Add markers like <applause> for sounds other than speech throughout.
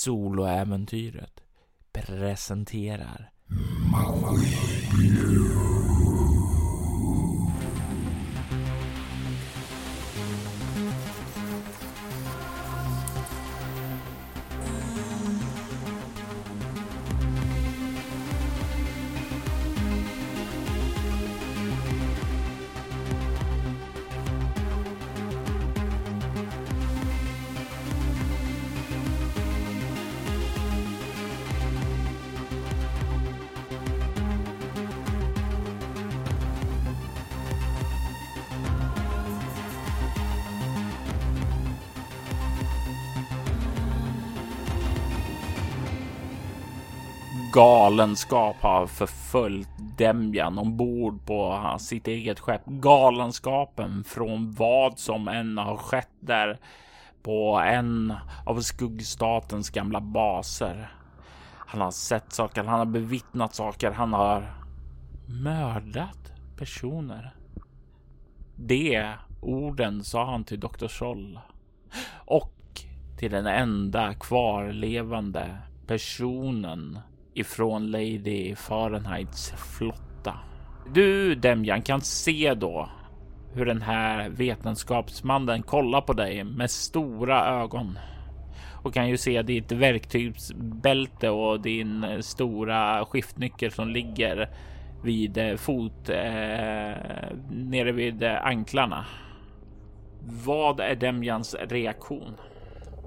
Soloäventyret presenterar. Galenskap har förföljt Demjan ombord på sitt eget skepp. Galenskapen från vad som än har skett där på en av skuggstatens gamla baser. Han har sett saker, han har bevittnat saker, han har mördat personer. De orden sa han till Dr. Scholl och till den enda kvarlevande personen ifrån Lady Fahrenheits flotta. Du Demjan kan se då hur den här vetenskapsmannen kollar på dig med stora ögon och kan ju se ditt verktygsbälte och din stora skiftnyckel som ligger vid eh, fot eh, nere vid eh, anklarna. Vad är Demjans reaktion?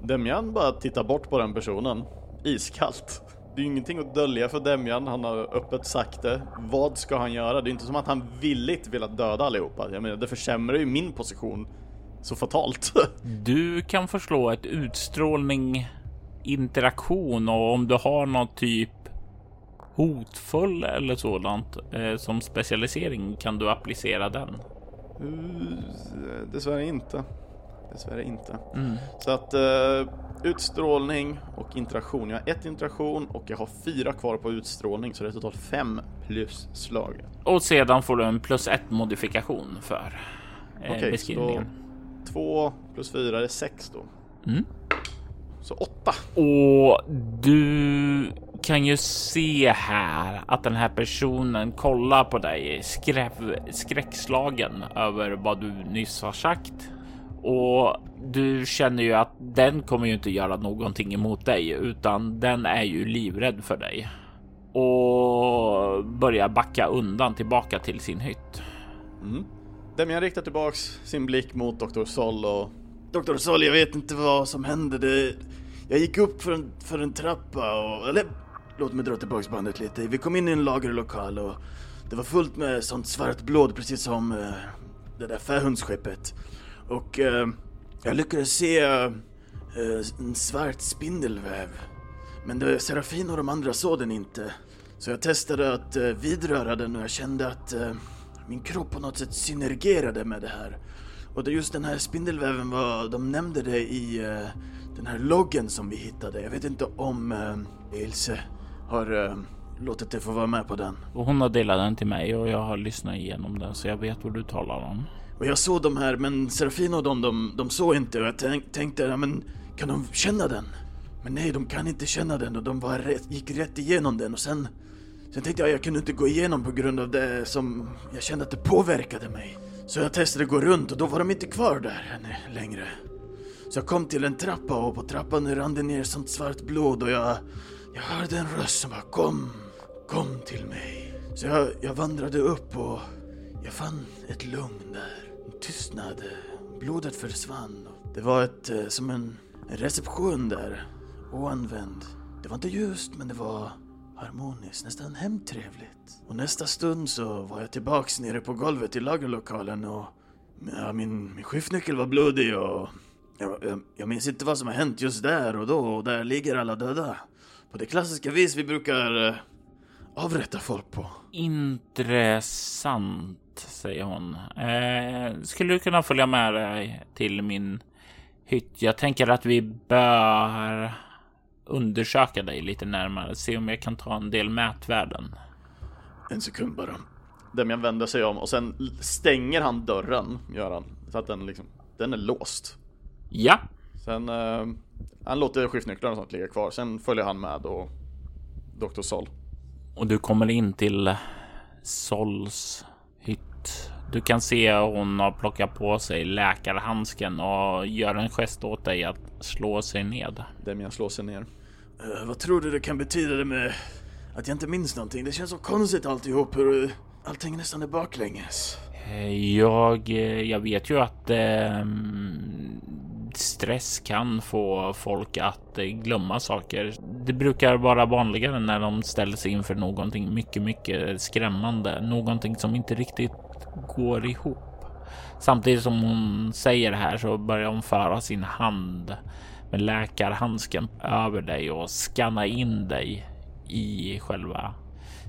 Demjan bara tittar bort på den personen iskallt. Det är ju ingenting att dölja för Demjan, han har öppet sagt det. Vad ska han göra? Det är inte som att han villigt vill döda allihopa. Jag menar, det försämrar ju min position så fatalt. <laughs> Du kan förslå ett utstrålning interaktion och om du har någon typ hotfull eller sådant eh, som specialisering kan du applicera den. Uh, dessvärre inte. Dessvärre inte. Mm. Så att uh, utstrålning och interaktion. Jag har ett interaktion och jag har fyra kvar på utstrålning så det är totalt fem plus slag. Och sedan får du en plus ett modifikation för eh, okay, beskrivningen. Så två plus fyra är sex då. Mm. Så åtta. Och du kan ju se här att den här personen kollar på dig skräv, skräckslagen över vad du nyss har sagt och du känner ju att den kommer ju inte göra någonting emot dig utan den är ju livrädd för dig och börjar backa undan tillbaka till sin hytt. Mm. Demian riktar tillbaks sin blick mot Dr. Sol och Dr. Sol, jag vet inte vad som hände. Det... Jag gick upp för en, för en trappa och... Eller, låt mig dra tillbaks bandet lite. Vi kom in i en lagerlokal och det var fullt med sånt svart blod precis som eh, det där fähundsskeppet. Och eh, jag lyckades se eh, en svart spindelväv. Men det, Serafin och de andra såg den inte. Så jag testade att eh, vidröra den och jag kände att eh, min kropp på något sätt synergerade med det här. Och det just den här spindelväven var, de nämnde det i uh, den här loggen som vi hittade. Jag vet inte om uh, Ilse har uh, låtit dig få vara med på den. Och hon har delat den till mig och jag har lyssnat igenom den så jag vet vad du talar om. Och jag såg de här, men Serafina och de, de, de såg inte och jag tänk, tänkte, ja men kan de känna den? Men nej, de kan inte känna den och de bara rätt, gick rätt igenom den och sen Sen tänkte jag jag kunde inte gå igenom på grund av det som jag kände att det påverkade mig. Så jag testade att gå runt och då var de inte kvar där längre. Så jag kom till en trappa och på trappan rann det ner sånt svart blod och jag, jag hörde en röst som bara kom, kom till mig. Så jag, jag vandrade upp och jag fann ett lugn där tystnad. Blodet försvann. Det var ett, eh, som en, en reception där. Oanvänd. Det var inte ljust, men det var harmoniskt, nästan hemtrevligt. Och nästa stund så var jag tillbaks nere på golvet i lagerlokalen och ja, min, min skiftnyckel var blodig och jag, jag, jag, minns inte vad som har hänt just där och då och där ligger alla döda. På det klassiska vis vi brukar eh, avrätta folk på. Intressant säger hon. Eh, skulle du kunna följa med dig till min hytt? Jag tänker att vi bör undersöka dig lite närmare, se om jag kan ta en del mätvärden. En sekund bara. Demian vänder sig om och sen stänger han dörren, gör han. Så att den liksom, den är låst. Ja. Sen, eh, han låter skiftnycklarna och sånt ligga kvar. Sen följer han med och Dr. Sol. Och du kommer in till Sols. Du kan se hon har plockat på sig läkarhandsken och gör en gest åt dig att slå sig ned. Demian slår sig ner. Uh, vad tror du det kan betyda det med att jag inte minns någonting? Det känns så konstigt alltihop hur allting nästan är baklänges. Eh, jag, eh, jag vet ju att eh, stress kan få folk att glömma saker. Det brukar vara vanligare när de ställer sig inför någonting mycket, mycket skrämmande, någonting som inte riktigt går ihop. Samtidigt som hon säger det här så börjar hon föra sin hand med läkarhandsken över dig och skanna in dig i själva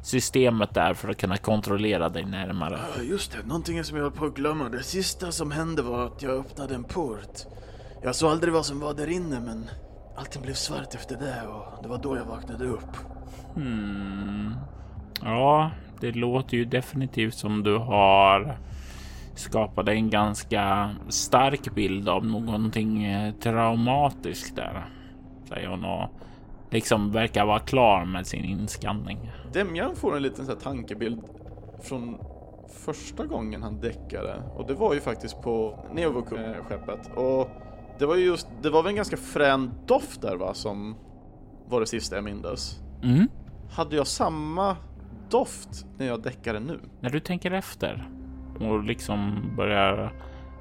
systemet där för att kunna kontrollera dig närmare. Just det, någonting som jag höll på att glömma. Det sista som hände var att jag öppnade en port. Jag såg aldrig vad som var där inne men allting blev svart efter det och det var då jag vaknade upp. Hmm. Ja, det låter ju definitivt som du har skapat en ganska stark bild av någonting eh, traumatiskt där. Säger hon och liksom verkar vara klar med sin inskanning. Demjan får en liten så tankebild från första gången han däckade och det var ju faktiskt på Neovok-skeppet och det var ju just, det var väl en ganska frän doft där va som var det sista jag mindes. Mm. Hade jag samma doft när jag däckade nu? När du tänker efter och liksom börjar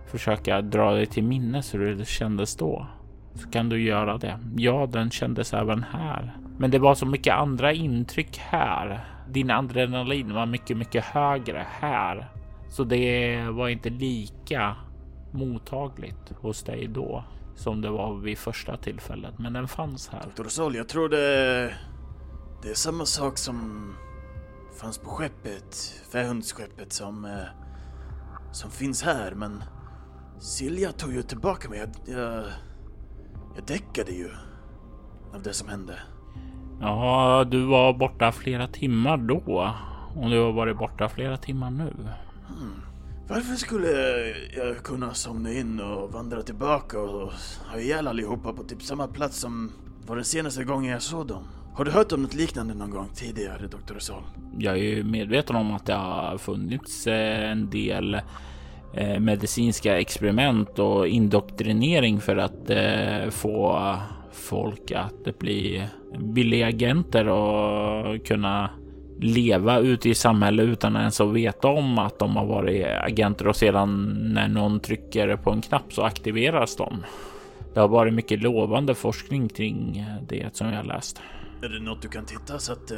försöka dra dig till minnes hur det kändes då så kan du göra det. Ja, den kändes även här. Men det var så mycket andra intryck här. Din adrenalin var mycket, mycket högre här. Så det var inte lika mottagligt hos dig då som det var vid första tillfället. Men den fanns här. Dr. Sol, jag tror det, det är samma sak som fanns på skeppet, fähundsskeppet som, eh, som finns här. Men Silja tog ju tillbaka mig. Jag, jag, jag däckade ju av det som hände. Ja, du var borta flera timmar då och du har varit borta flera timmar nu. Hmm. Varför skulle jag kunna somna in och vandra tillbaka och ha ihjäl allihopa på typ samma plats som var den senaste gången jag såg dem? Har du hört om något liknande någon gång tidigare, Dr. Sol? Jag är ju medveten om att det har funnits eh, en del eh, medicinska experiment och indoktrinering för att eh, få folk att bli billiga agenter och kunna leva ute i samhället utan ens att veta om att de har varit agenter och sedan när någon trycker på en knapp så aktiveras de. Det har varit mycket lovande forskning kring det som jag läst. Är det något du kan titta så att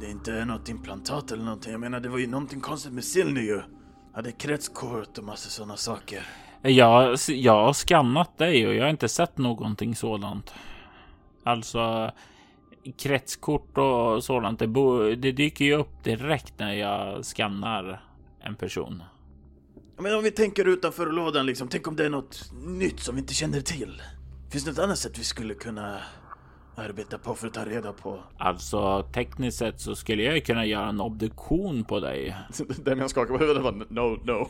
det inte är något implantat eller någonting? Jag menar, det var ju någonting konstigt med Silny ju. Hade kretskort och massa sådana saker. Jag, jag har skannat dig och jag har inte sett någonting sådant. Alltså, kretskort och sådant, det, bo, det dyker ju upp direkt när jag skannar en person. Men om vi tänker utanför lådan liksom, tänk om det är något nytt som vi inte känner till? Finns det något annat sätt vi skulle kunna arbeta på för att ta reda på? Alltså tekniskt sett så skulle jag kunna göra en obduktion på dig. <laughs> Den jag skakar på huvudet var no, no.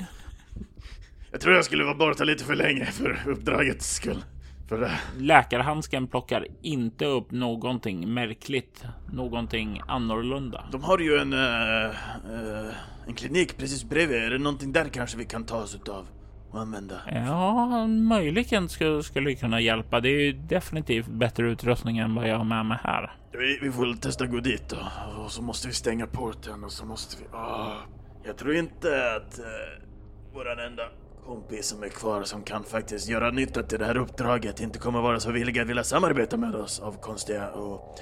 Jag tror jag skulle vara borta lite för länge för uppdragets skull. För Läkarhandsken plockar inte upp någonting märkligt, någonting annorlunda. De har ju en, uh, uh, en klinik precis bredvid. Är det någonting där kanske vi kan ta oss utav och använda? Ja, möjligen skulle, skulle kunna hjälpa. Det är ju definitivt bättre utrustning än vad jag har med mig här. Vi, vi får testa gå dit då. Och så måste vi stänga porten och så måste vi... Oh, jag tror inte att uh, våran enda kompis som är kvar som kan faktiskt göra nytta till det här uppdraget inte kommer vara så villiga att vilja samarbeta med oss av konstiga och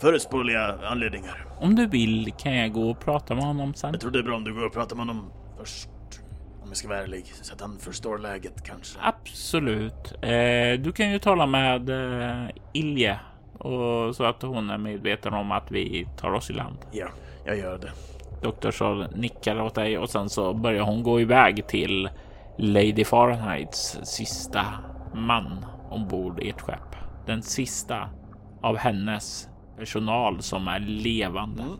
förutspåeliga anledningar. Om du vill kan jag gå och prata med honom sen. Jag tror det är bra om du går och pratar med honom först. Om jag ska vara ärlig, så att han förstår läget kanske. Absolut. Eh, du kan ju tala med eh, Ilje och så att hon är medveten om att vi tar oss i land. Ja, jag gör det. Doktor Sol nickar åt dig och sen så börjar hon gå iväg till Lady Fahrenheits sista man ombord i ett skepp. Den sista av hennes personal som är levande. Mm.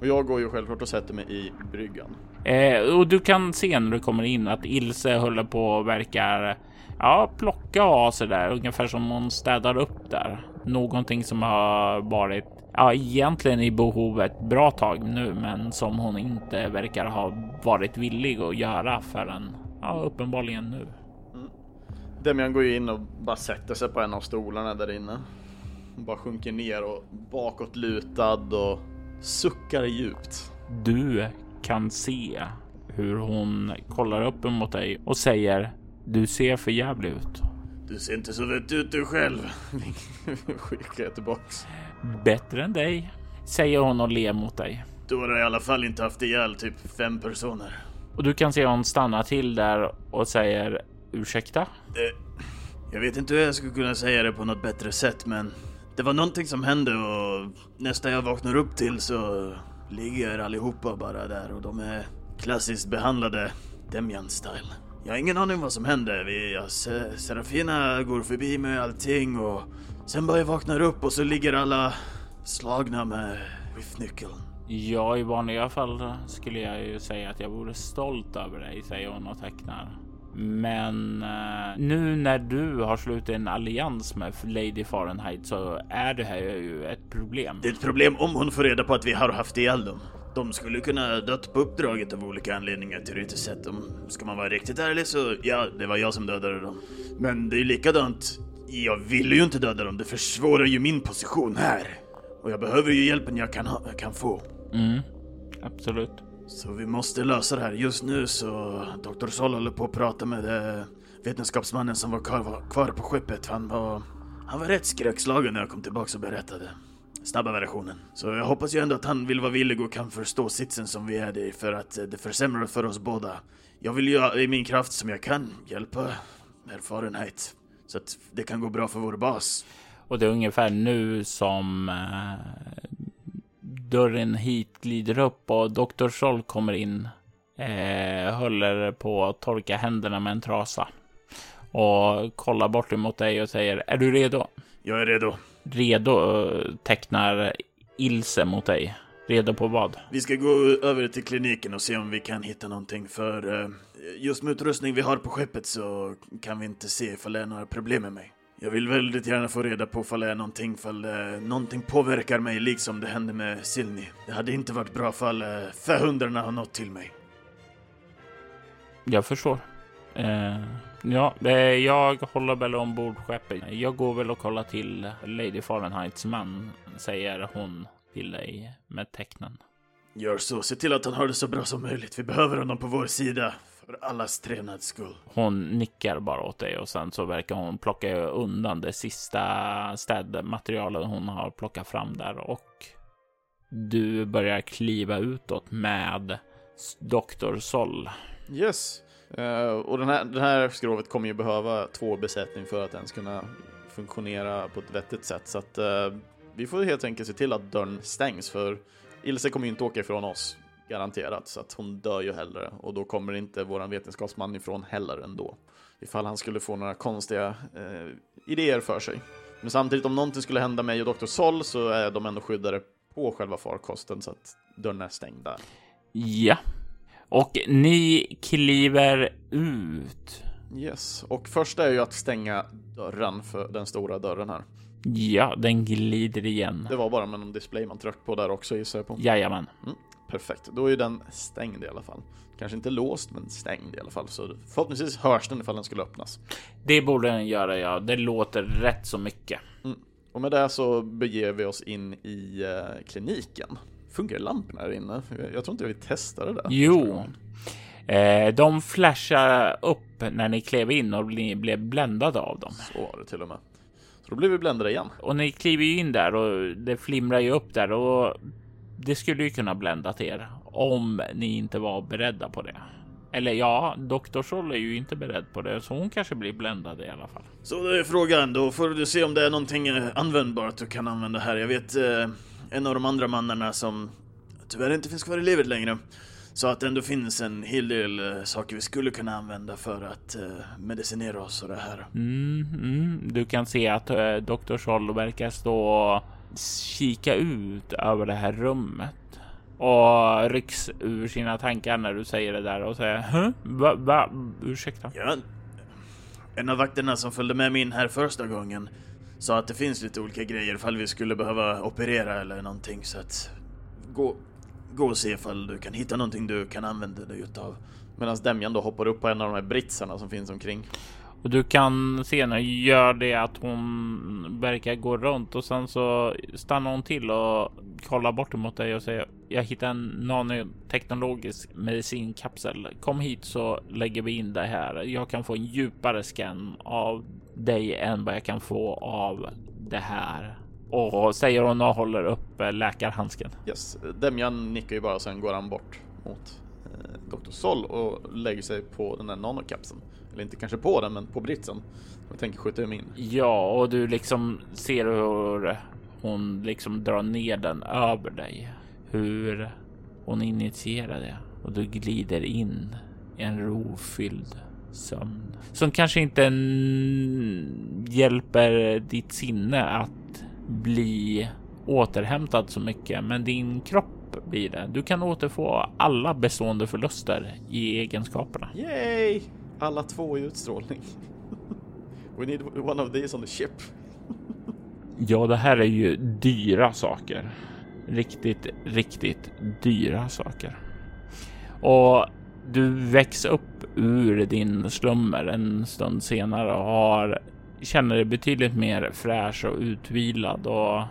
Och jag går ju självklart och sätter mig i bryggan. Eh, och du kan se när du kommer in att Ilse håller på och verkar ja, plocka av sig där, ungefär som hon städar upp där. Någonting som har varit ja, egentligen i behov ett bra tag nu, men som hon inte verkar ha varit villig att göra förrän ja, uppenbarligen nu. Mm. Demian går ju in och bara sätter sig på en av stolarna där inne. Hon bara sjunker ner och bakåt lutad och suckar djupt. Du kan se hur hon kollar upp mot dig och säger du ser för jävlig ut. Du ser inte så rätt ut du själv. <laughs> Skickar jag tillbaks. Bättre än dig, säger hon och ler mot dig. Du har i alla fall inte haft ihjäl typ fem personer. Och du kan se hon stanna till där och säger ursäkta? Det, jag vet inte hur jag skulle kunna säga det på något bättre sätt, men det var någonting som hände och nästa jag vaknar upp till så ligger allihopa bara där och de är klassiskt behandlade Demian-style. Jag har ingen aning vad som händer. Vi, ja, Serafina går förbi med allting och sen bara jag vaknar upp och så ligger alla slagna med skiftnyckeln. Ja, i vanliga fall skulle jag ju säga att jag vore stolt över dig, säger hon och tecknar. Men uh, nu när du har slutit en allians med Lady Fahrenheit så är det här ju ett problem. Det är ett problem om hon får reda på att vi har haft ihjäl dem. De skulle kunna dött på uppdraget av olika anledningar teoretiskt sett. Om, ska man vara riktigt ärlig så ja, det var jag som dödade dem. Men det är likadant. Jag ville ju inte döda dem. Det försvårar ju min position här. Och jag behöver ju hjälpen jag kan, ha, kan få. Mm, absolut. Så vi måste lösa det här. Just nu så Dr. Sol håller på att prata med eh, vetenskapsmannen som var kvar, var kvar på skeppet. Han var, han var rätt skräckslagen när jag kom tillbaka och berättade. Snabba versionen. Så jag hoppas ju ändå att han vill vara villig och kan förstå sitsen som vi är i för att eh, det försämrar för oss båda. Jag vill ju i min kraft som jag kan hjälpa erfarenhet så att det kan gå bra för vår bas. Och det är ungefär nu som eh, dörren hit glider upp och Dr. Scholl kommer in. Eh, håller på att torka händerna med en trasa och kollar bort emot dig och säger är du redo? Jag är redo. Redo eh, tecknar Ilse mot dig. Redo på vad? Vi ska gå över till kliniken och se om vi kan hitta någonting för uh, just med utrustning vi har på skeppet så kan vi inte se ifall det är några problem med mig. Jag vill väldigt gärna få reda på ifall det är någonting, ifall uh, någonting påverkar mig liksom det hände med Silni. Det hade inte varit bra ifall uh, förhundrarna har nått till mig. Jag förstår. Uh, ja, jag håller väl ombord skeppet. Jag går väl och kollar till Lady Fahrenheits man, säger hon till dig med tecknen. Gör så. Se till att han har det så bra som möjligt. Vi behöver honom på vår sida. För allas trevnads skull. Hon nickar bara åt dig och sen så verkar hon plocka undan det sista städmaterialet hon har plockat fram där och du börjar kliva utåt med Dr. Sol. Yes. Uh, och den här, det här skrovet kommer ju behöva två besättning för att ens kunna funktionera på ett vettigt sätt. Så att uh, vi får helt enkelt se till att dörren stängs för Ilse kommer ju inte åka ifrån oss garanterat så att hon dör ju hellre och då kommer inte våran vetenskapsman ifrån heller ändå. Ifall han skulle få några konstiga eh, idéer för sig. Men samtidigt om någonting skulle hända mig och Dr. Sol så är de ändå skyddade på själva farkosten så att dörren är stängd där. Ja, och ni kliver ut. Yes, och första är ju att stänga dörren för den stora dörren här. Ja, den glider igen. Det var bara med någon display man tryckte på där också gissar jag på. Jajamän. Mm, perfekt, då är den stängd i alla fall. Kanske inte låst, men stängd i alla fall. Så förhoppningsvis hörs den ifall den skulle öppnas. Det borde den göra, ja. Det låter rätt så mycket. Mm. Och med det så beger vi oss in i uh, kliniken. Funkar lamporna här inne? Jag tror inte vi testade det. Jo. Eh, de flashar upp när ni klev in och ni blev bländade av dem. Så var det till och med. Så då blev vi bländade igen. Och ni kliver ju in där och det flimrar ju upp där och det skulle ju kunna blända till er om ni inte var beredda på det. Eller ja, Dr. Sol är ju inte beredd på det, så hon kanske blir bländad i alla fall. Så det är frågan, då får du se om det är någonting eh, användbart du kan använda här. Jag vet eh, en av de andra mannarna som tyvärr inte finns kvar i livet längre. Så att det ändå finns en hel del uh, saker vi skulle kunna använda för att uh, medicinera oss och det här. Mm, mm. Du kan se att uh, Dr. Scholl verkar stå och kika ut över det här rummet och rycks ur sina tankar när du säger det där och säger? Va? va? Ursäkta? Ja, En av vakterna som följde med mig in här första gången sa att det finns lite olika grejer ifall vi skulle behöva operera eller någonting så att gå, gå och se ifall du kan hitta någonting du kan använda dig utav. Medan Demjan då hoppar upp på en av de här britsarna som finns omkring. Och du kan se när gör det att hon verkar gå runt och sen så stannar hon till och kollar bort mot dig och säger jag hittar en nanoteknologisk medicinkapsel. Kom hit så lägger vi in det här. Jag kan få en djupare scan av dig än vad jag kan få av det här. Och säger hon och håller upp läkarhandsken. Yes, Demjan nickar ju bara sen går han bort mot eh, Dr. Sol och lägger sig på den där nanokapseln. Eller inte kanske på den, men på britsen. Jag tänker skjuta in. Ja, och du liksom ser hur hon liksom drar ner den över dig. Hur hon initierar det och du glider in i en rofylld sömn som kanske inte hjälper ditt sinne att bli återhämtad så mycket, men din kropp blir det. Du kan återfå alla bestående förluster i egenskaperna. Yay! Alla två i utstrålning. <laughs> We need one of these on the ship. <laughs> ja, det här är ju dyra saker. Riktigt, riktigt dyra saker. Och du väcks upp ur din slummer en stund senare och har, känner dig betydligt mer fräsch och utvilad och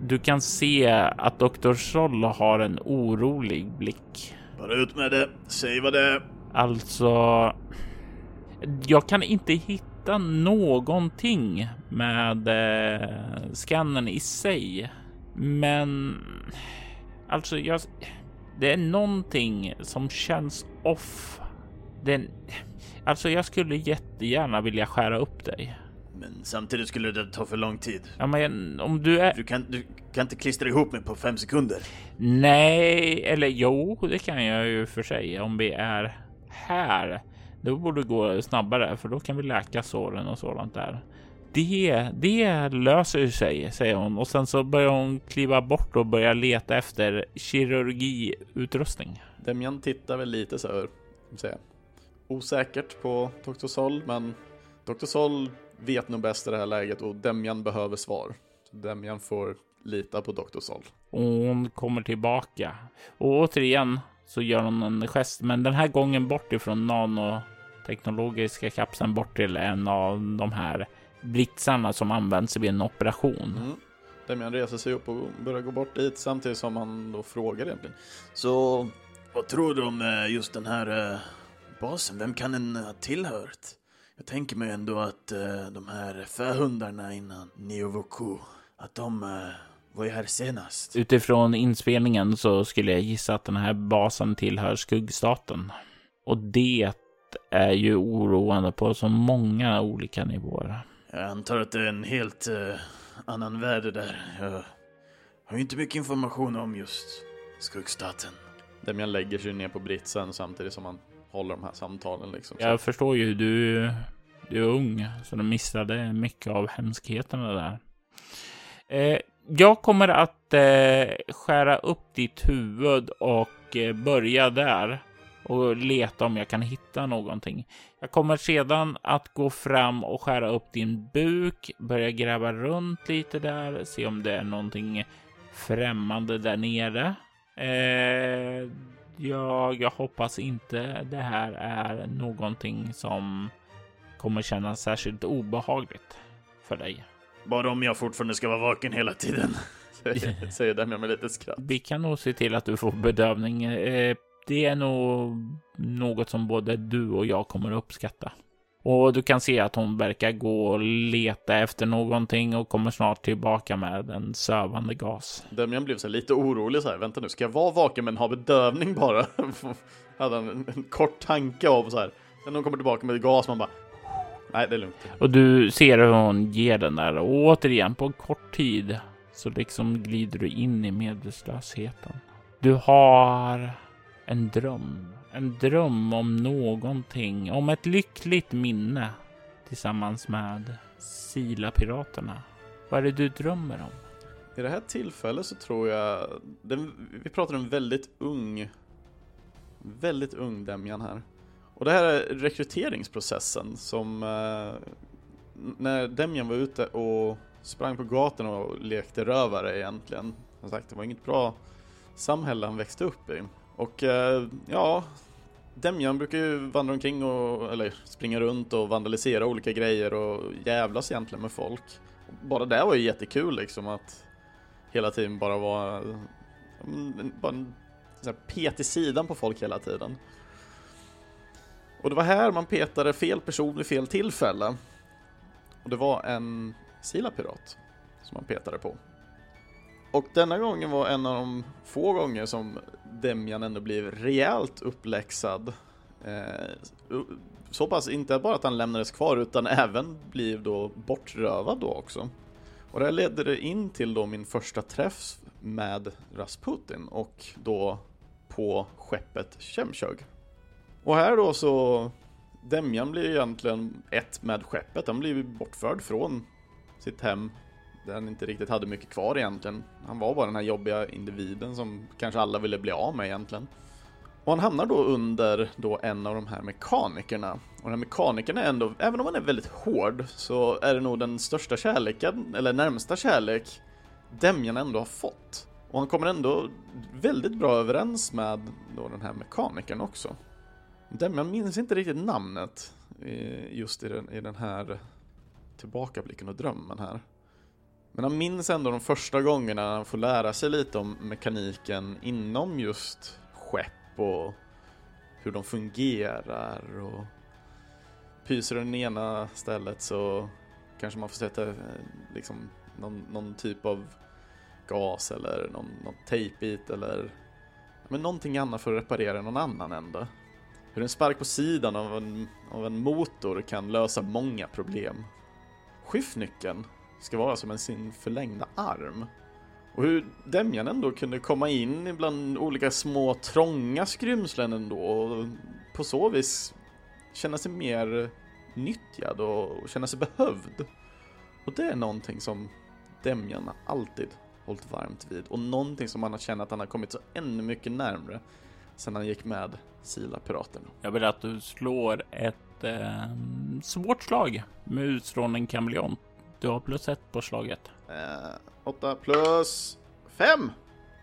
du kan se att Dr. Sol har en orolig blick. Bara ut med det. Säg vad det är. Alltså, jag kan inte hitta någonting med eh, skannen i sig. Men alltså, jag, det är någonting som känns off. Den, alltså, jag skulle jättegärna vilja skära upp dig. Men samtidigt skulle det ta för lång tid. Ja, men om du är... Du kan, du kan inte klistra ihop mig på fem sekunder. Nej, eller jo, det kan jag ju för sig om vi är här. Det borde gå snabbare för då kan vi läka såren och sådant där. Det, det löser sig, säger hon och sen så börjar hon kliva bort och börja leta efter kirurgiutrustning. Demian tittar väl lite så här, säga, osäkert på Dr. Sol, men Dr. Sol vet nog bäst i det här läget och Demian behöver svar. Så Demian får lita på Dr. Sol. Och hon kommer tillbaka och återigen så gör hon en gest, men den här gången bort ifrån nanoteknologiska kapseln bort till en av de här blixtarna som används vid en operation. Mm. Demian reser sig upp och börjar gå bort dit samtidigt som han då frågar egentligen. Så vad tror du om eh, just den här uh, basen? Vem kan den ha tillhört? Jag tänker mig ändå att uh, de här förhundarna innan Neovoku, att de uh, var ju här senast. Utifrån inspelningen så skulle jag gissa att den här basen tillhör skuggstaten. Och det är ju oroande på så många olika nivåer. Jag antar att det är en helt uh, annan värld där. Jag har ju inte mycket information om just skuggstaten. Demian lägger sig ner på britsen samtidigt som han håller de här samtalen liksom. Jag förstår ju, du, du är ung, så du missade mycket av hemskheterna där. Eh, jag kommer att eh, skära upp ditt huvud och eh, börja där och leta om jag kan hitta någonting. Jag kommer sedan att gå fram och skära upp din buk, börja gräva runt lite där, se om det är någonting främmande där nere. Eh, jag, jag hoppas inte det här är någonting som kommer kännas särskilt obehagligt för dig. Bara om jag fortfarande ska vara vaken hela tiden. <laughs> Säger <laughs> Demian med lite skratt. Vi kan nog se till att du får bedövning. Eh, det är nog något som både du och jag kommer att uppskatta. Och du kan se att hon verkar gå och leta efter någonting och kommer snart tillbaka med en sövande gas. Demian blev så lite orolig så här. Vänta nu, ska jag vara vaken men ha bedövning bara? <laughs> Hade han en, en, kort tanke av så här. Sen när hon kommer tillbaka med gas, man bara Nej, det är lugnt. Och du ser hur hon ger den där och återigen på kort tid så liksom glider du in i medvetslösheten. Du har en dröm. En dröm om någonting, om ett lyckligt minne tillsammans med Sila-piraterna. Vad är det du drömmer om? I det här tillfället så tror jag, den, vi pratar om en väldigt ung, väldigt ung Demjan här. Och det här är rekryteringsprocessen som eh, när Demjan var ute och sprang på gatorna och lekte rövare egentligen. Som sagt, det var inget bra samhälle han växte upp i. Och eh, ja, Demjan brukar ju vandra omkring och, eller springa runt och vandalisera olika grejer och jävlas egentligen med folk. Bara det var ju jättekul liksom att hela tiden bara vara, mm, bara en sån här pet i sidan på folk hela tiden. Och det var här man petade fel person vid fel tillfälle. Och det var en Sila-pirat som man petade på. Och denna gången var en av de få gånger som Demjan ändå blev rejält uppläxad. Eh, så pass, inte bara att han lämnades kvar utan även blev då bortrövad då också. Och det här ledde det in till då min första träff med Rasputin och då på skeppet Chemchug. Och här då så Demjan blir egentligen ett med skeppet. Han blir bortförd från sitt hem där han inte riktigt hade mycket kvar egentligen. Han var bara den här jobbiga individen som kanske alla ville bli av med egentligen. Och han hamnar då under då en av de här mekanikerna. Och den här mekanikern är ändå, även om han är väldigt hård, så är det nog den största kärleken, eller närmsta kärlek, Demjan ändå har fått. Och han kommer ändå väldigt bra överens med då den här mekanikern också. Demjan minns inte riktigt namnet eh, just i den, i den här tillbakablicken och drömmen här. Men han minns ändå de första gångerna han får lära sig lite om mekaniken inom just skepp och hur de fungerar och pyser den ena stället så kanske man får sätta eh, liksom någon, någon typ av gas eller någon, någon tejpbit eller men någonting annat för att reparera någon annan ända. Hur en spark på sidan av en, av en motor kan lösa många problem. Skiftnyckeln ska vara som en sin förlängda arm. Och hur Demjan ändå kunde komma in bland olika små trånga skrymslen ändå och på så vis känna sig mer nyttjad och känna sig behövd. Och det är någonting som Demjan alltid hållit varmt vid och någonting som han har känt att han har kommit så ännu mycket närmre sen han gick med Sila-piraterna. Jag vill att du slår ett eh, svårt slag med utstrålning kameleont. Du har plus ett på slaget. Eh, 8 plus 5.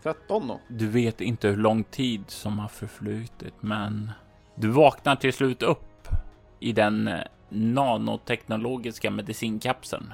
13 då. Du vet inte hur lång tid som har förflutit, men du vaknar till slut upp i den eh, nanoteknologiska medicinkapseln.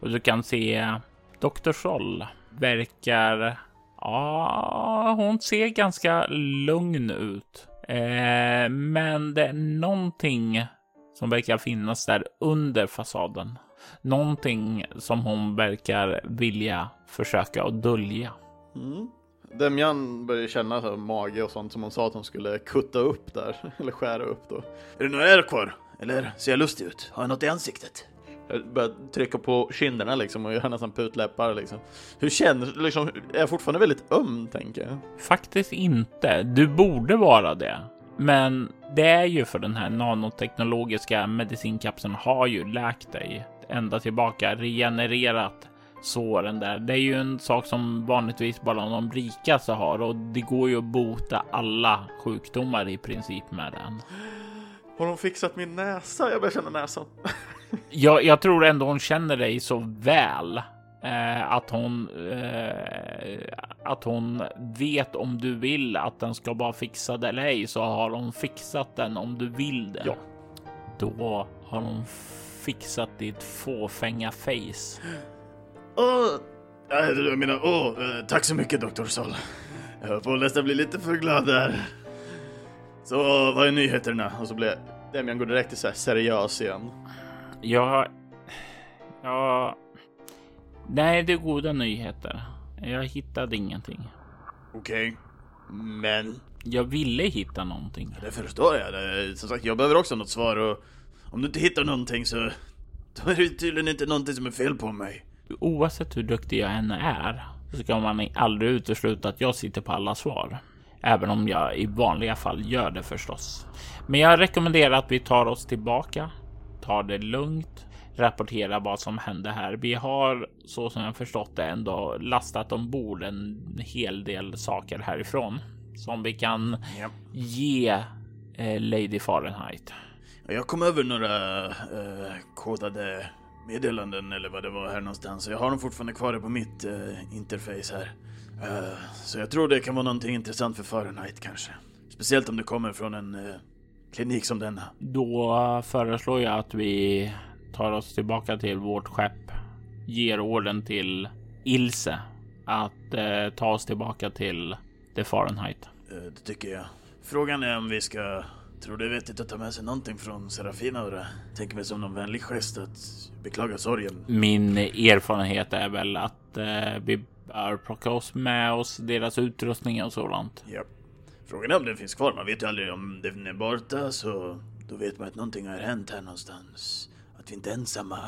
Och du kan se Dr. Scholl verkar... Ja, hon ser ganska lugn ut. Eh, men det är någonting som verkar finnas där under fasaden. Någonting som hon verkar vilja försöka att dölja. Mm. Demjan börjar känna så mage och sånt som hon sa att hon skulle kutta upp där, <laughs> eller skära upp då. Är det några ärr kvar? Eller ser jag lustig ut? Har jag något i ansiktet? Jag börjar trycka på kinderna liksom och göra nästan putläppar liksom. Hur känns liksom? Är jag fortfarande väldigt öm tänker jag? Faktiskt inte. Du borde vara det. Men det är ju för den här nanoteknologiska medicinkapseln har ju läkt dig ända tillbaka, regenererat såren där. Det är ju en sak som vanligtvis bara de rikaste har och det går ju att bota alla sjukdomar i princip med den. Har de fixat min näsa? Jag börjar känna näsan. <laughs> jag, jag tror ändå hon känner dig så väl eh, att hon eh, att hon vet om du vill att den ska vara fixad eller ej så har hon fixat den om du vill det. Ja. Då har hon fixat ditt fåfänga face. Åh, jag menar, åh, eh, tack så mycket doktor Sol. Jag höll på att nästan bli lite för glad där. Så vad är nyheterna? Och så blir Demian går direkt till så här seriös igen. Ja, ja. Nej, det är goda nyheter. Jag hittade ingenting. Okej, men Jag ville hitta någonting. det förstår jag. Som sagt, jag behöver också något svar och om du inte hittar någonting så då är det tydligen inte någonting som är fel på mig. Oavsett hur duktig jag än är så ska man aldrig utesluta att jag sitter på alla svar. Även om jag i vanliga fall gör det förstås. Men jag rekommenderar att vi tar oss tillbaka, tar det lugnt, rapporterar vad som hände här. Vi har så som jag förstått det ändå lastat ombord en hel del saker härifrån som vi kan Ja. ge eh, Lady Fahrenheit. Jag kom över några eh, kodade meddelanden eller vad det var här någonstans. Jag har dem fortfarande kvar på mitt eh, interface här. Eh, så jag tror det kan vara någonting intressant för Fahrenheit kanske. Speciellt om det kommer från en eh, klinik som denna. Då föreslår jag att vi tar oss tillbaka till vårt skepp, ger orden till Ilse att eh, ta oss tillbaka till The Fahrenheit. Eh, det tycker jag. Frågan är om vi ska... Tror det är vettigt att ta med sig någonting från Serafina det? Tänker mig som någon vänlig gest att beklaga sorgen. Min erfarenhet är väl att eh, vi bör plocka oss med oss deras utrustning och sådant. Ja. Frågan är om den finns kvar. Man vet ju aldrig om den är borta så då vet man att någonting har hänt här någonstans. Att vi inte är ensamma.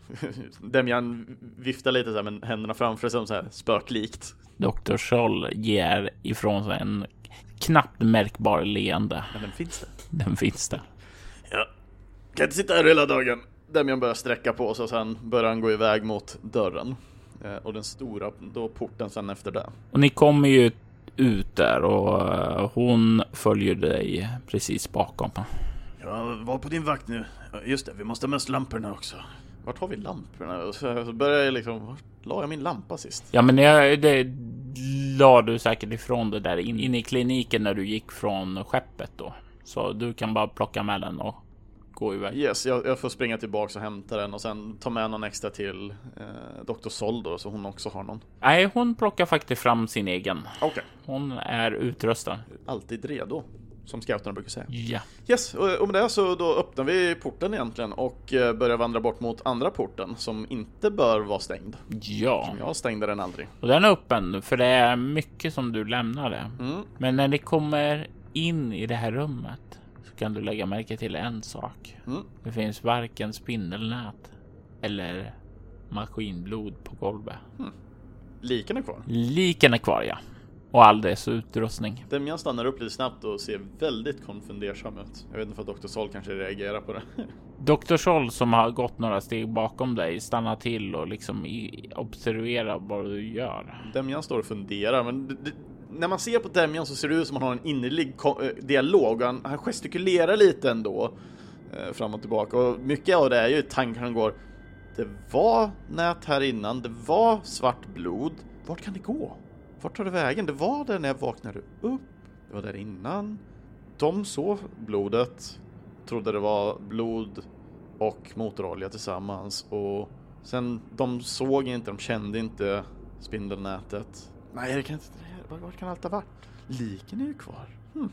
<laughs> Demian viftar lite så här med händerna framför sig som så här spöklikt. Dr. Scholl ger ifrån sig en knappt märkbar leende. Men den finns där. Den finns där. Ja. Kan inte sitta här hela dagen. Demian börjar sträcka på sig och sen börjar han gå iväg mot dörren. Eh, och den stora då porten sen efter det. Och ni kommer ju ut där och eh, hon följer dig precis bakom. Ja, var på din vakt nu. Just det, vi måste ha med oss lamporna också. Vart har vi lamporna? Så så börjar jag liksom, vart la jag min lampa sist? Ja, men jag, det la du säkert ifrån det där in, in i kliniken när du gick från skeppet då. Så du kan bara plocka med den och gå iväg. Yes, jag, jag får springa tillbaks och hämta den och sen ta med någon extra till eh, Dr. Sol då, så hon också har någon. Nej, hon plockar faktiskt fram sin egen. Okej. Hon är utrustad. Alltid redo, som scouterna brukar säga. Ja, Yes, och med det så då öppnar vi porten egentligen och eh, börjar vandra bort mot andra porten som inte bör vara stängd. ja. Jag stängde den aldrig. Och den är öppen för det är mycket som du lämnade. Mm. Men när ni kommer in i det här rummet så kan du lägga märke till en sak. Mm. Det finns varken spindelnät eller maskinblod på golvet. Liken är kvar. Liken är kvar ja. Och all dess utrustning. Demian stannar upp lite snabbt och ser väldigt konfundersam ut. Jag vet inte för att Dr. Sol kanske reagerar på det. <laughs> Dr. Scholl som har gått några steg bakom dig stannar till och liksom observerar vad du gör. Demian står och funderar, men det, det, när man ser på Demian så ser det ut som att han har en innerlig eh, dialog. Han, han gestikulerar lite ändå eh, fram och tillbaka och mycket av det är ju tankarna går. Det var nät här innan, det var svart blod. Vart kan det gå? Vart tar det vägen? Det var där när jag vaknade upp. Det var där innan. De såg blodet, trodde det var blod och motorolja tillsammans och sen de såg inte, de kände inte spindelnätet. Nej, det kan inte, vart, kan allt ha varit? Liken är ju kvar. Hmm.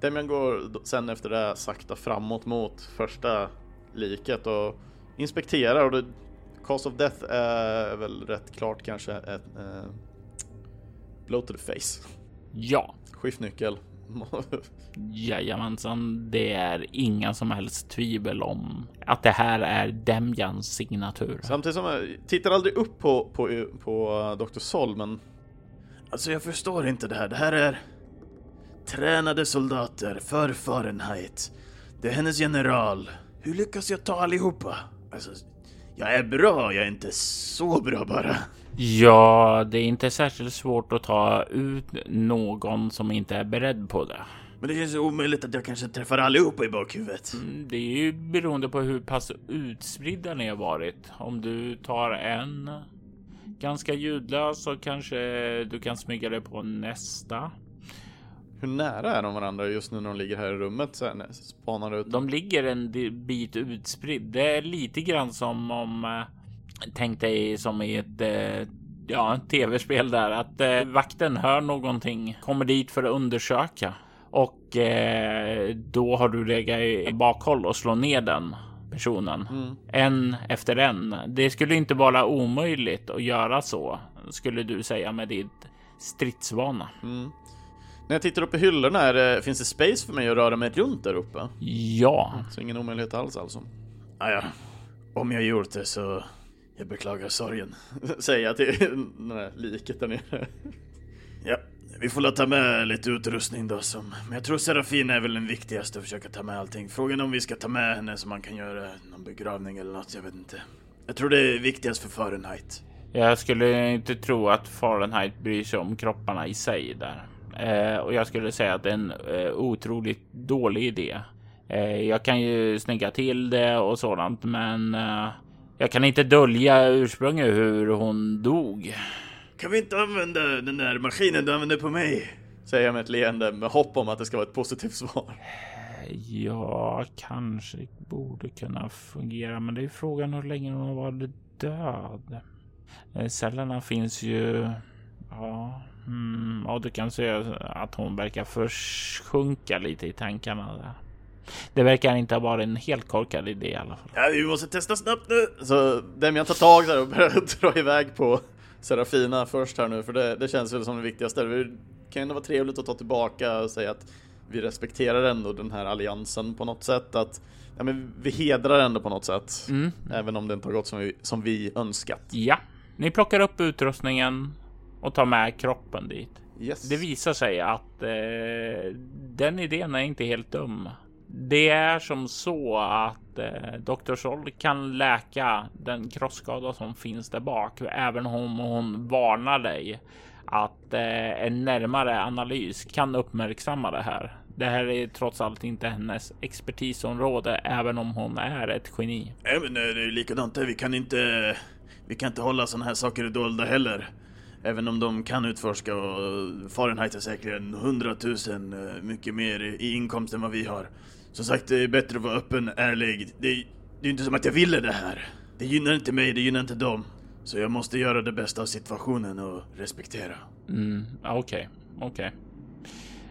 Demian går sen efter det sakta framåt mot första liket och inspekterar och det, cause of death är väl rätt klart kanske ett eh, blow to the face. Ja, Skiftnyckel. jajamensan. Det är inga som helst tvivel om att det här är Demjans signatur. Samtidigt som jag tittar aldrig upp på, på, på Dr. Sol men Alltså jag förstår inte det här. Det här är tränade soldater för Fahrenheit. Det är hennes general. Hur lyckas jag ta allihopa? Alltså, jag är bra, jag är inte så bra bara. Ja, det är inte särskilt svårt att ta ut någon som inte är beredd på det. Men det känns omöjligt att jag kanske träffar allihopa i bakhuvudet. Mm, Det är ju beroende på hur pass utspridda ni har varit. Om du tar en ganska ljudlös så kanske du kan smyga dig på nästa. Hur nära är de varandra just nu när de ligger här i rummet så här, spanar ut? De ligger en bit utspridd. Det är lite grann som om eh, tänk dig som i ett eh, ja, tv-spel där att eh, vakten hör någonting, kommer dit för att undersöka och eh, då har du legat i bakhåll och slå ner den personen Mm. en efter en. Det skulle inte vara omöjligt att göra så skulle du säga med ditt stridsvana. Mm. När jag tittar upp i hyllorna, är det, finns det space för mig att röra mig runt där uppe? Ja, Så ingen omöjlighet alls alltså. Ah, ja. Om jag gjort det så... Jag beklagar sorgen. <laughs> Säger jag till <laughs> det där liket där nere. Ja, vi får ta med lite utrustning då som... Men jag tror Serafina är väl den viktigaste att försöka ta med allting. Frågan är om vi ska ta med henne så man kan göra någon begravning eller något, jag vet inte. Jag tror det är viktigast för Fahrenheit. Jag skulle inte tro att Fahrenheit bryr sig om kropparna i sig där. Eh, och jag skulle säga att det är en eh, otroligt dålig idé. Eh, jag kan ju snygga till det och sådant, men jag kan inte dölja ursprunget hur hon dog. Kan vi inte använda den där maskinen du använde på mig? Säger jag med ett leende med hopp om att det ska vara ett positivt svar. Ja, kanske borde kunna fungera, men det är frågan hur länge hon har varit död. Cellerna finns ju... Ja, mm, och du kan se att hon verkar försjunka lite i tankarna. Där. Det verkar inte ha varit en helt korkad idé i alla fall. Ja, vi måste testa snabbt nu. Så Demian tar tag där och börjar <laughs> dra iväg på Serafina först här nu, för det, det känns väl som det viktigaste. Det kan ju ändå vara trevligt att ta tillbaka och säga att vi respekterar ändå den här alliansen på något sätt. Att ja, men vi hedrar ändå på något sätt. Mm. Även om det inte har gått som vi, som vi önskat. Ja, ni plockar upp utrustningen och tar med kroppen dit. Yes. Det visar sig att eh, den idén är inte helt dum. Det är som så att eh, Dr. Scholl kan läka den krossskada som finns där bak, även om hon varnar dig att eh, en närmare analys kan uppmärksamma det här. Det här är trots allt inte hennes expertisområde, även om hon är ett geni. Eh, det är likadant där. Vi kan inte... Vi kan inte hålla såna här saker dolda heller. Även om de kan utforska och Fahrenheit är säkerligen hundratusen eh, mycket mer i inkomst än vad vi har. Som sagt, det är bättre att vara öppen, ärlig. Det, är- ju inte som att jag ville det här. Det gynnar inte mig, det gynnar inte dem. Så jag måste göra det bästa av situationen och respektera. Mm, okej, okej.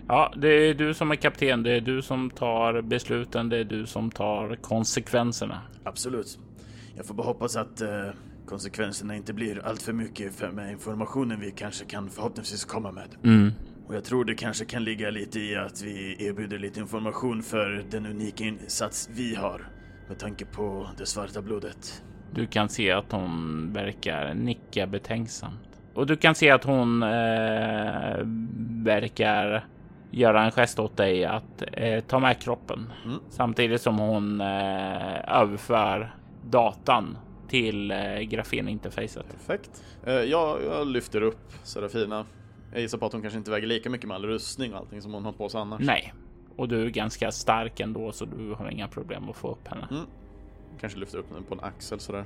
Ja, det är du som är kapten. Det är du som tar besluten. Det är du som tar konsekvenserna. Absolut. Jag får bara hoppas att eh, konsekvenserna inte blir allt för mycket för med informationen vi kanske kan förhoppningsvis komma med. Mm. Och jag tror det kanske kan ligga lite i att vi erbjuder lite information för den unika insats vi har. Med tanke på det svarta blodet. Du kan se att hon verkar nicka betänksamt och du kan se att hon eh, verkar göra en gest åt dig att eh, ta med kroppen Mm. samtidigt som hon eh, överför datan till eh, grafeninterfacet. Perfekt. Eh, jag, jag lyfter upp Serafina. Jag gissar på att hon kanske inte väger lika mycket med all rustning och allting som hon har på sig annars. Nej, och du är ganska stark ändå så du har inga problem att få upp henne. Mm. Kanske lyfter upp den på en axel sådär.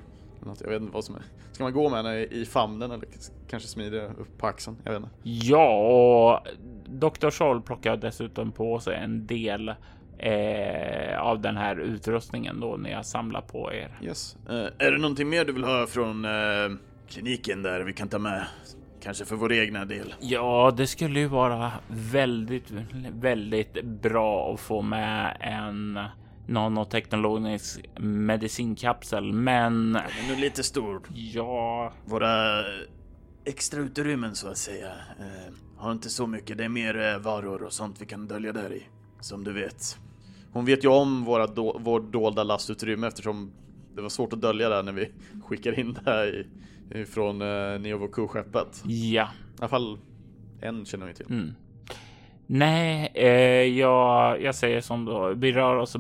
Jag vet inte vad som är. Ska man gå med henne i famnen eller kanske smidigare upp på axeln? Jag vet inte. Ja, och Dr. Scholl plockar dessutom på sig en del eh, av den här utrustningen då när jag samlar på er. Yes. Eh, är det någonting mer du vill ha från eh, kliniken där vi kan ta med? Kanske för vår egna del. Ja, det skulle ju vara väldigt, väldigt bra att få med en nanoteknologisk medicinkapsel, men Den är lite stor. ja, Våra extra utrymmen så att säga eh, har inte så mycket. Det är mer eh, varor och sånt vi kan dölja där i. Som du vet. Hon vet ju om våra do, vår dolda lastutrymme eftersom det var svårt att dölja det när vi <laughs> skickade in det här i, från eh, Neovoku-skeppet. ja, I alla fall en känner vi till. Mm. Nej, eh, jag, jag säger som då. Vi rör oss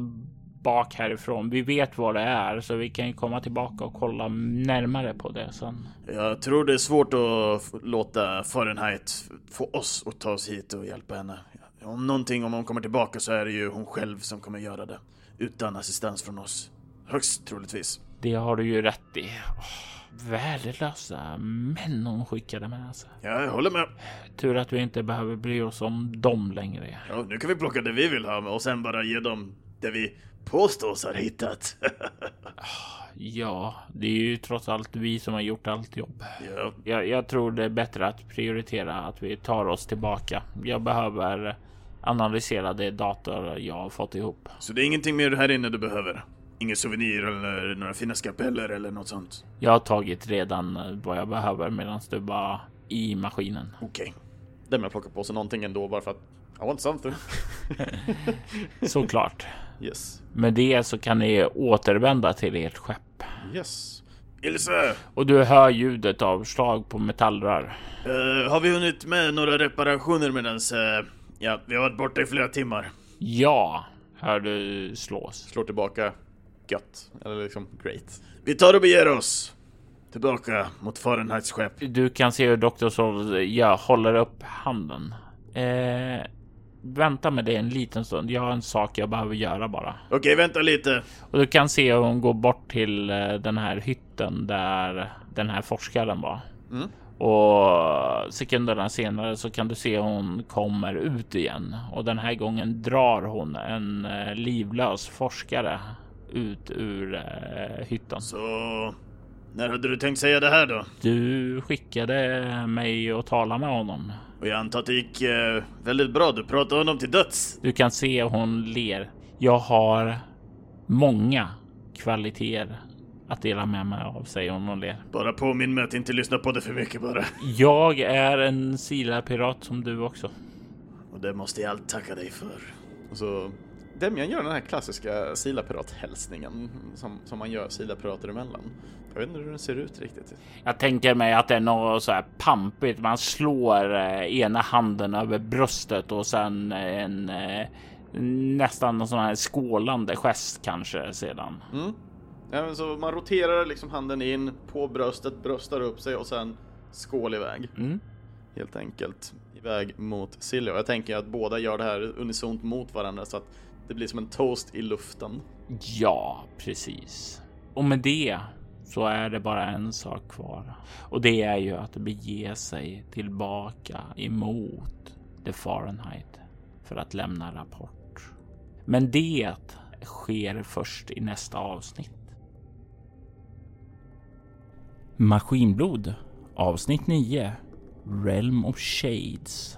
bak härifrån. Vi vet vad det är så vi kan komma tillbaka och kolla närmare på det sen. Jag tror det är svårt att låta Fahrenheit få oss att ta oss hit och hjälpa henne. Om någonting, om hon kommer tillbaka så är det ju hon själv som kommer göra det. Utan assistans från oss. Högst troligtvis. Det har du ju rätt i. Åh, värdelösa män hon skickade med sig. Ja, jag håller med. Tur att vi inte behöver bry oss om dem längre. Ja, nu kan vi plocka det vi vill ha och sen bara ge dem det vi påstås ha hittat. <laughs> Ja, det är ju trots allt vi som har gjort allt jobb. ja, Jag, jag tror det är bättre att prioritera att vi tar oss tillbaka. Jag behöver analysera det dator jag har fått ihop. så det är ingenting mer här inne du behöver? Ingen souvenir eller några fina skapeller eller något sånt? Jag har tagit redan eh, vad jag behöver medan du var i maskinen. Okej. Den med plocka på sig någonting ändå bara för att I want something. <laughs> Såklart. Yes. Med det så kan ni återvända till ert skepp. Yes. Ilse! Och du hör ljudet av slag på metallrör. eh, har vi hunnit med några reparationer medans... eh, ja, vi har varit borta i flera timmar. Ja, hör du slås. Slår tillbaka gött. Eller liksom great. Vi tar och beger oss tillbaka mot Fahrenheits skepp. Du kan se hur Dr. Sol jag håller upp handen Eh, vänta med det en liten stund. Jag har en sak jag behöver göra bara. Okej, vänta lite. Och du kan se hur hon går bort till eh, den här hytten där den här forskaren var. Mm. Och sekunderna senare så kan du se hon kommer ut igen och den här gången drar hon en eh, livlös forskare ut ur eh, hytten. Så... När hade du tänkt säga det här då? Du skickade mig att tala med honom. Och jag antar att det gick eh, väldigt bra. Du pratade honom till döds. Du kan se hon ler. Jag har många kvaliteter att dela med mig av, säger hon och ler. Bara påminn mig att inte lyssna på det för mycket bara. Jag är en Sila-pirat som du också. Och det måste jag allt tacka dig för. Och så Demian gör den här klassiska Sila-pirat-hälsningen som, som man gör Sila-pirater emellan. Jag vet inte hur den ser ut riktigt. Jag tänker mig att det är något så här pampigt. Man slår eh, ena handen över bröstet och sen en eh, nästan en sån här skålande gest kanske sedan. Mm. Ja, så man roterar liksom handen in på bröstet, bröstar upp sig och sen skål iväg. Mm. Helt enkelt iväg mot Silja. Jag tänker att båda gör det här unisont mot varandra så att det blir som en toast i luften. Ja, precis. Och med det så är det bara en sak kvar och det är ju att bege sig tillbaka emot The Fahrenheit för att lämna rapport. Men det sker först i nästa avsnitt. Maskinblod avsnitt 9 Realm of Shades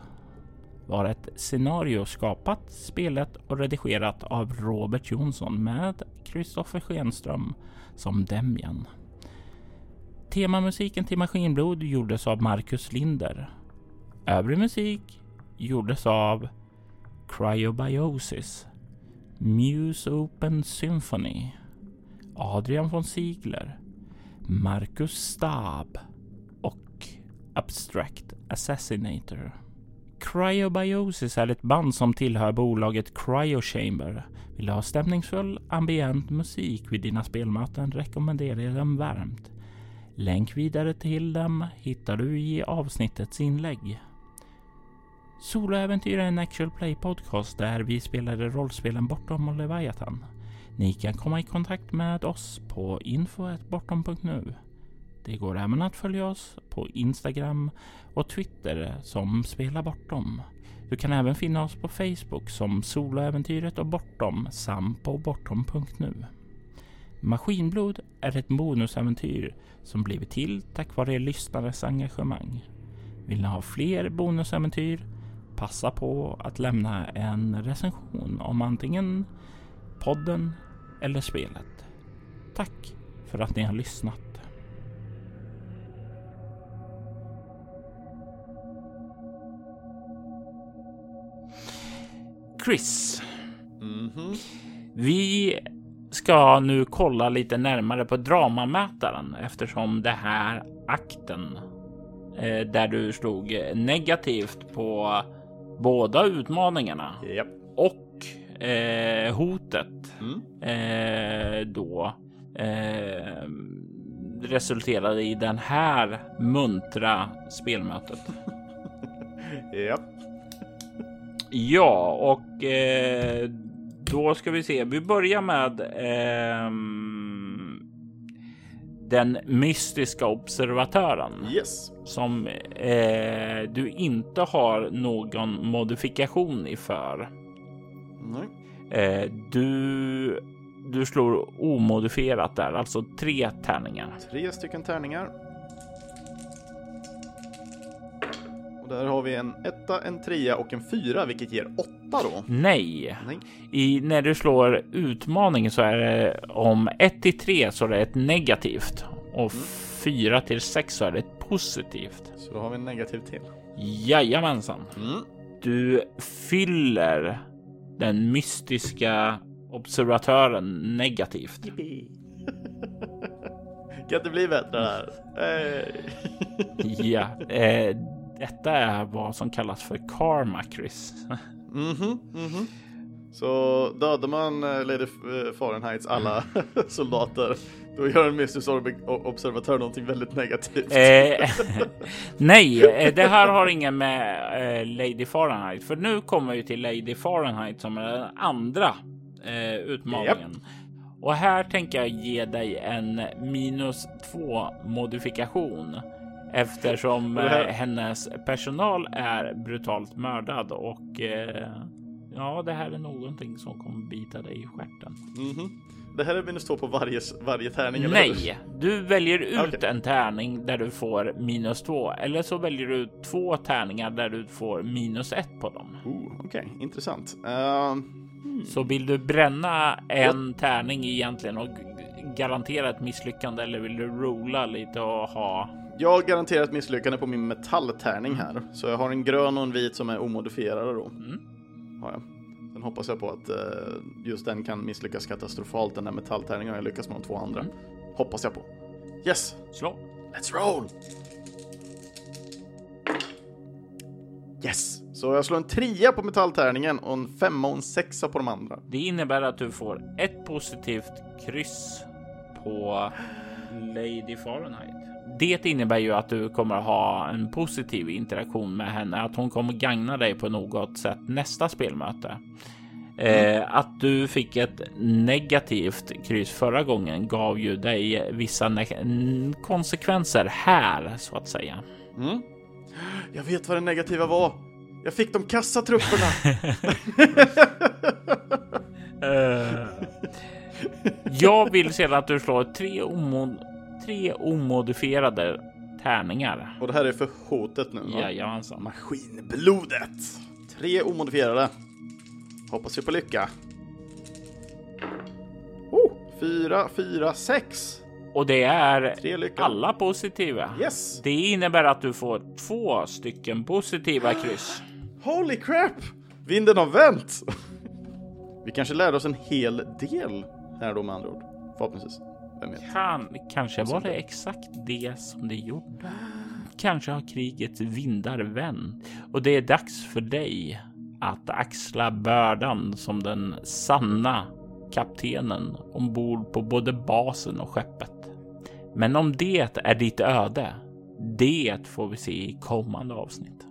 var ett scenario skapat, spelat och redigerat av Robert Jonsson med Kristoffer Schenström som Demian. Temamusiken till Maskinblod gjordes av Marcus Linder. Övrig musik gjordes av Cryobiosis, Muse Open Symphony, Adrian von Ziegler, Marcus Stab och Abstract Assassinator. Cryobiosis är ett band som tillhör bolaget Cryochamber. Vill du ha stämningsfull ambient musik vid dina spelmöten rekommenderar jag dem varmt. Länk vidare till dem hittar du i avsnittets inlägg. Soloäventyr är en actual play podcast där vi spelade rollspelen Bortom och Leviathan. Ni kan komma i kontakt med oss på info.bortom.nu. Det går även att följa oss på Instagram och Twitter som Spela Bortom. Du kan även finna oss på Facebook som Soloäventyret och Bortom samt på bortom.nu. Maskinblod är ett bonusäventyr som blivit till tack vare er lyssnares engagemang. Vill ni ha fler bonusäventyr? Passa på att lämna en recension om antingen podden eller spelet. Tack för att ni har lyssnat. Chris. Mhm. Vi ska nu kolla lite närmare på dramamätaren eftersom det här akten eh, där du slog negativt på båda utmaningarna Japp. och eh, hotet Mm. eh, då eh, resulterade i den här muntra spelmötet. <laughs> Japp. Ja, och eh, då ska vi se. Vi börjar med ehm, den mystiska observatören Yes. som eh, du inte har någon modifikation i för. Eh, du, du slår omodifierat där, alltså tre tärningar. Tre stycken tärningar. Och där har vi en etta, en trea och en fyra, vilket ger åtta då. Nej, Nej. i, när du slår utmaning så är det om 1 till 3 så är det ett negativt och 4 till 6 så är det ett positivt. Så då har vi en negativ till. Jajamensan. Mm. Du fyller den mystiska observatören negativt. <laughs> Kan inte bli bättre här. Ja, eh, detta är vad som kallas för karma, Chris. Mhm, mhm. Så dödar man eh, Lady F- Fahrenheits alla <laughs> soldater, då gör en o- observatör någonting väldigt negativt. Eh, <laughs> nej, eh, det här har ingen med eh, Lady Fahrenheit, för nu kommer vi till Lady Fahrenheit som är den andra eh, utmaningen. Och här tänker jag ge dig en minus två modifikation eftersom eh, hennes personal är brutalt mördad och eh, ja, det här är någonting som kommer bita dig i stjärten. Mhm. Det här är minus två på varje, varje tärning, eller? Nej, du väljer ut Okej. en tärning där du får minus två eller så väljer du två tärningar där du får minus ett på dem. Oh, Okej, intressant. Ehm, Så vill du bränna en tärning egentligen och garantera ett misslyckande eller vill du rola lite och ha? jag garanterar ett misslyckande på min metalltärning här. Så jag har en grön och en vit som är omodifierade då. Mm. Har jag. Sen hoppas jag på att eh, just den kan misslyckas katastrofalt, den där metalltärningen, jag lyckas med de två andra. Mm. Hoppas jag på. Yes! Slå. Let's roll! Yes! Så jag slår en trea på metalltärningen och en femma och en sexa på de andra. Det innebär att du får ett positivt kryss på Lady Fahrenheit. Det innebär ju att du kommer ha en positiv interaktion med henne, att hon kommer gagna dig på något sätt nästa spelmöte. Eh, att du fick ett negativt kryss förra gången gav ju dig vissa konsekvenser här så att säga. Mm. Jag vet vad det negativa var. Jag fick de kassatrupperna. <laughs> <laughs> Eh, jag vill sedan att du slår tre, omo- tre omodifierade tärningar. och det här är för hotet nu. va? Jajamensan. Maskinblodet. Tre omodifierade. Hoppas vi på lycka. Oh, fyra, fyra, sex. Och det är alla positiva. Yes! Det innebär att du får två stycken positiva kryss. Holy crap! Vinden har vänt! Vi kanske lärde oss en hel del här då med andra ord. Förhoppningsvis. Vem vet? Kan, kanske var det exakt det som det gjorde. Kanske har krigets vindar vänt och det är dags för dig att axla bördan som den sanna kaptenen ombord på både basen och skeppet. Men om det är ditt öde, det får vi se i kommande avsnitt.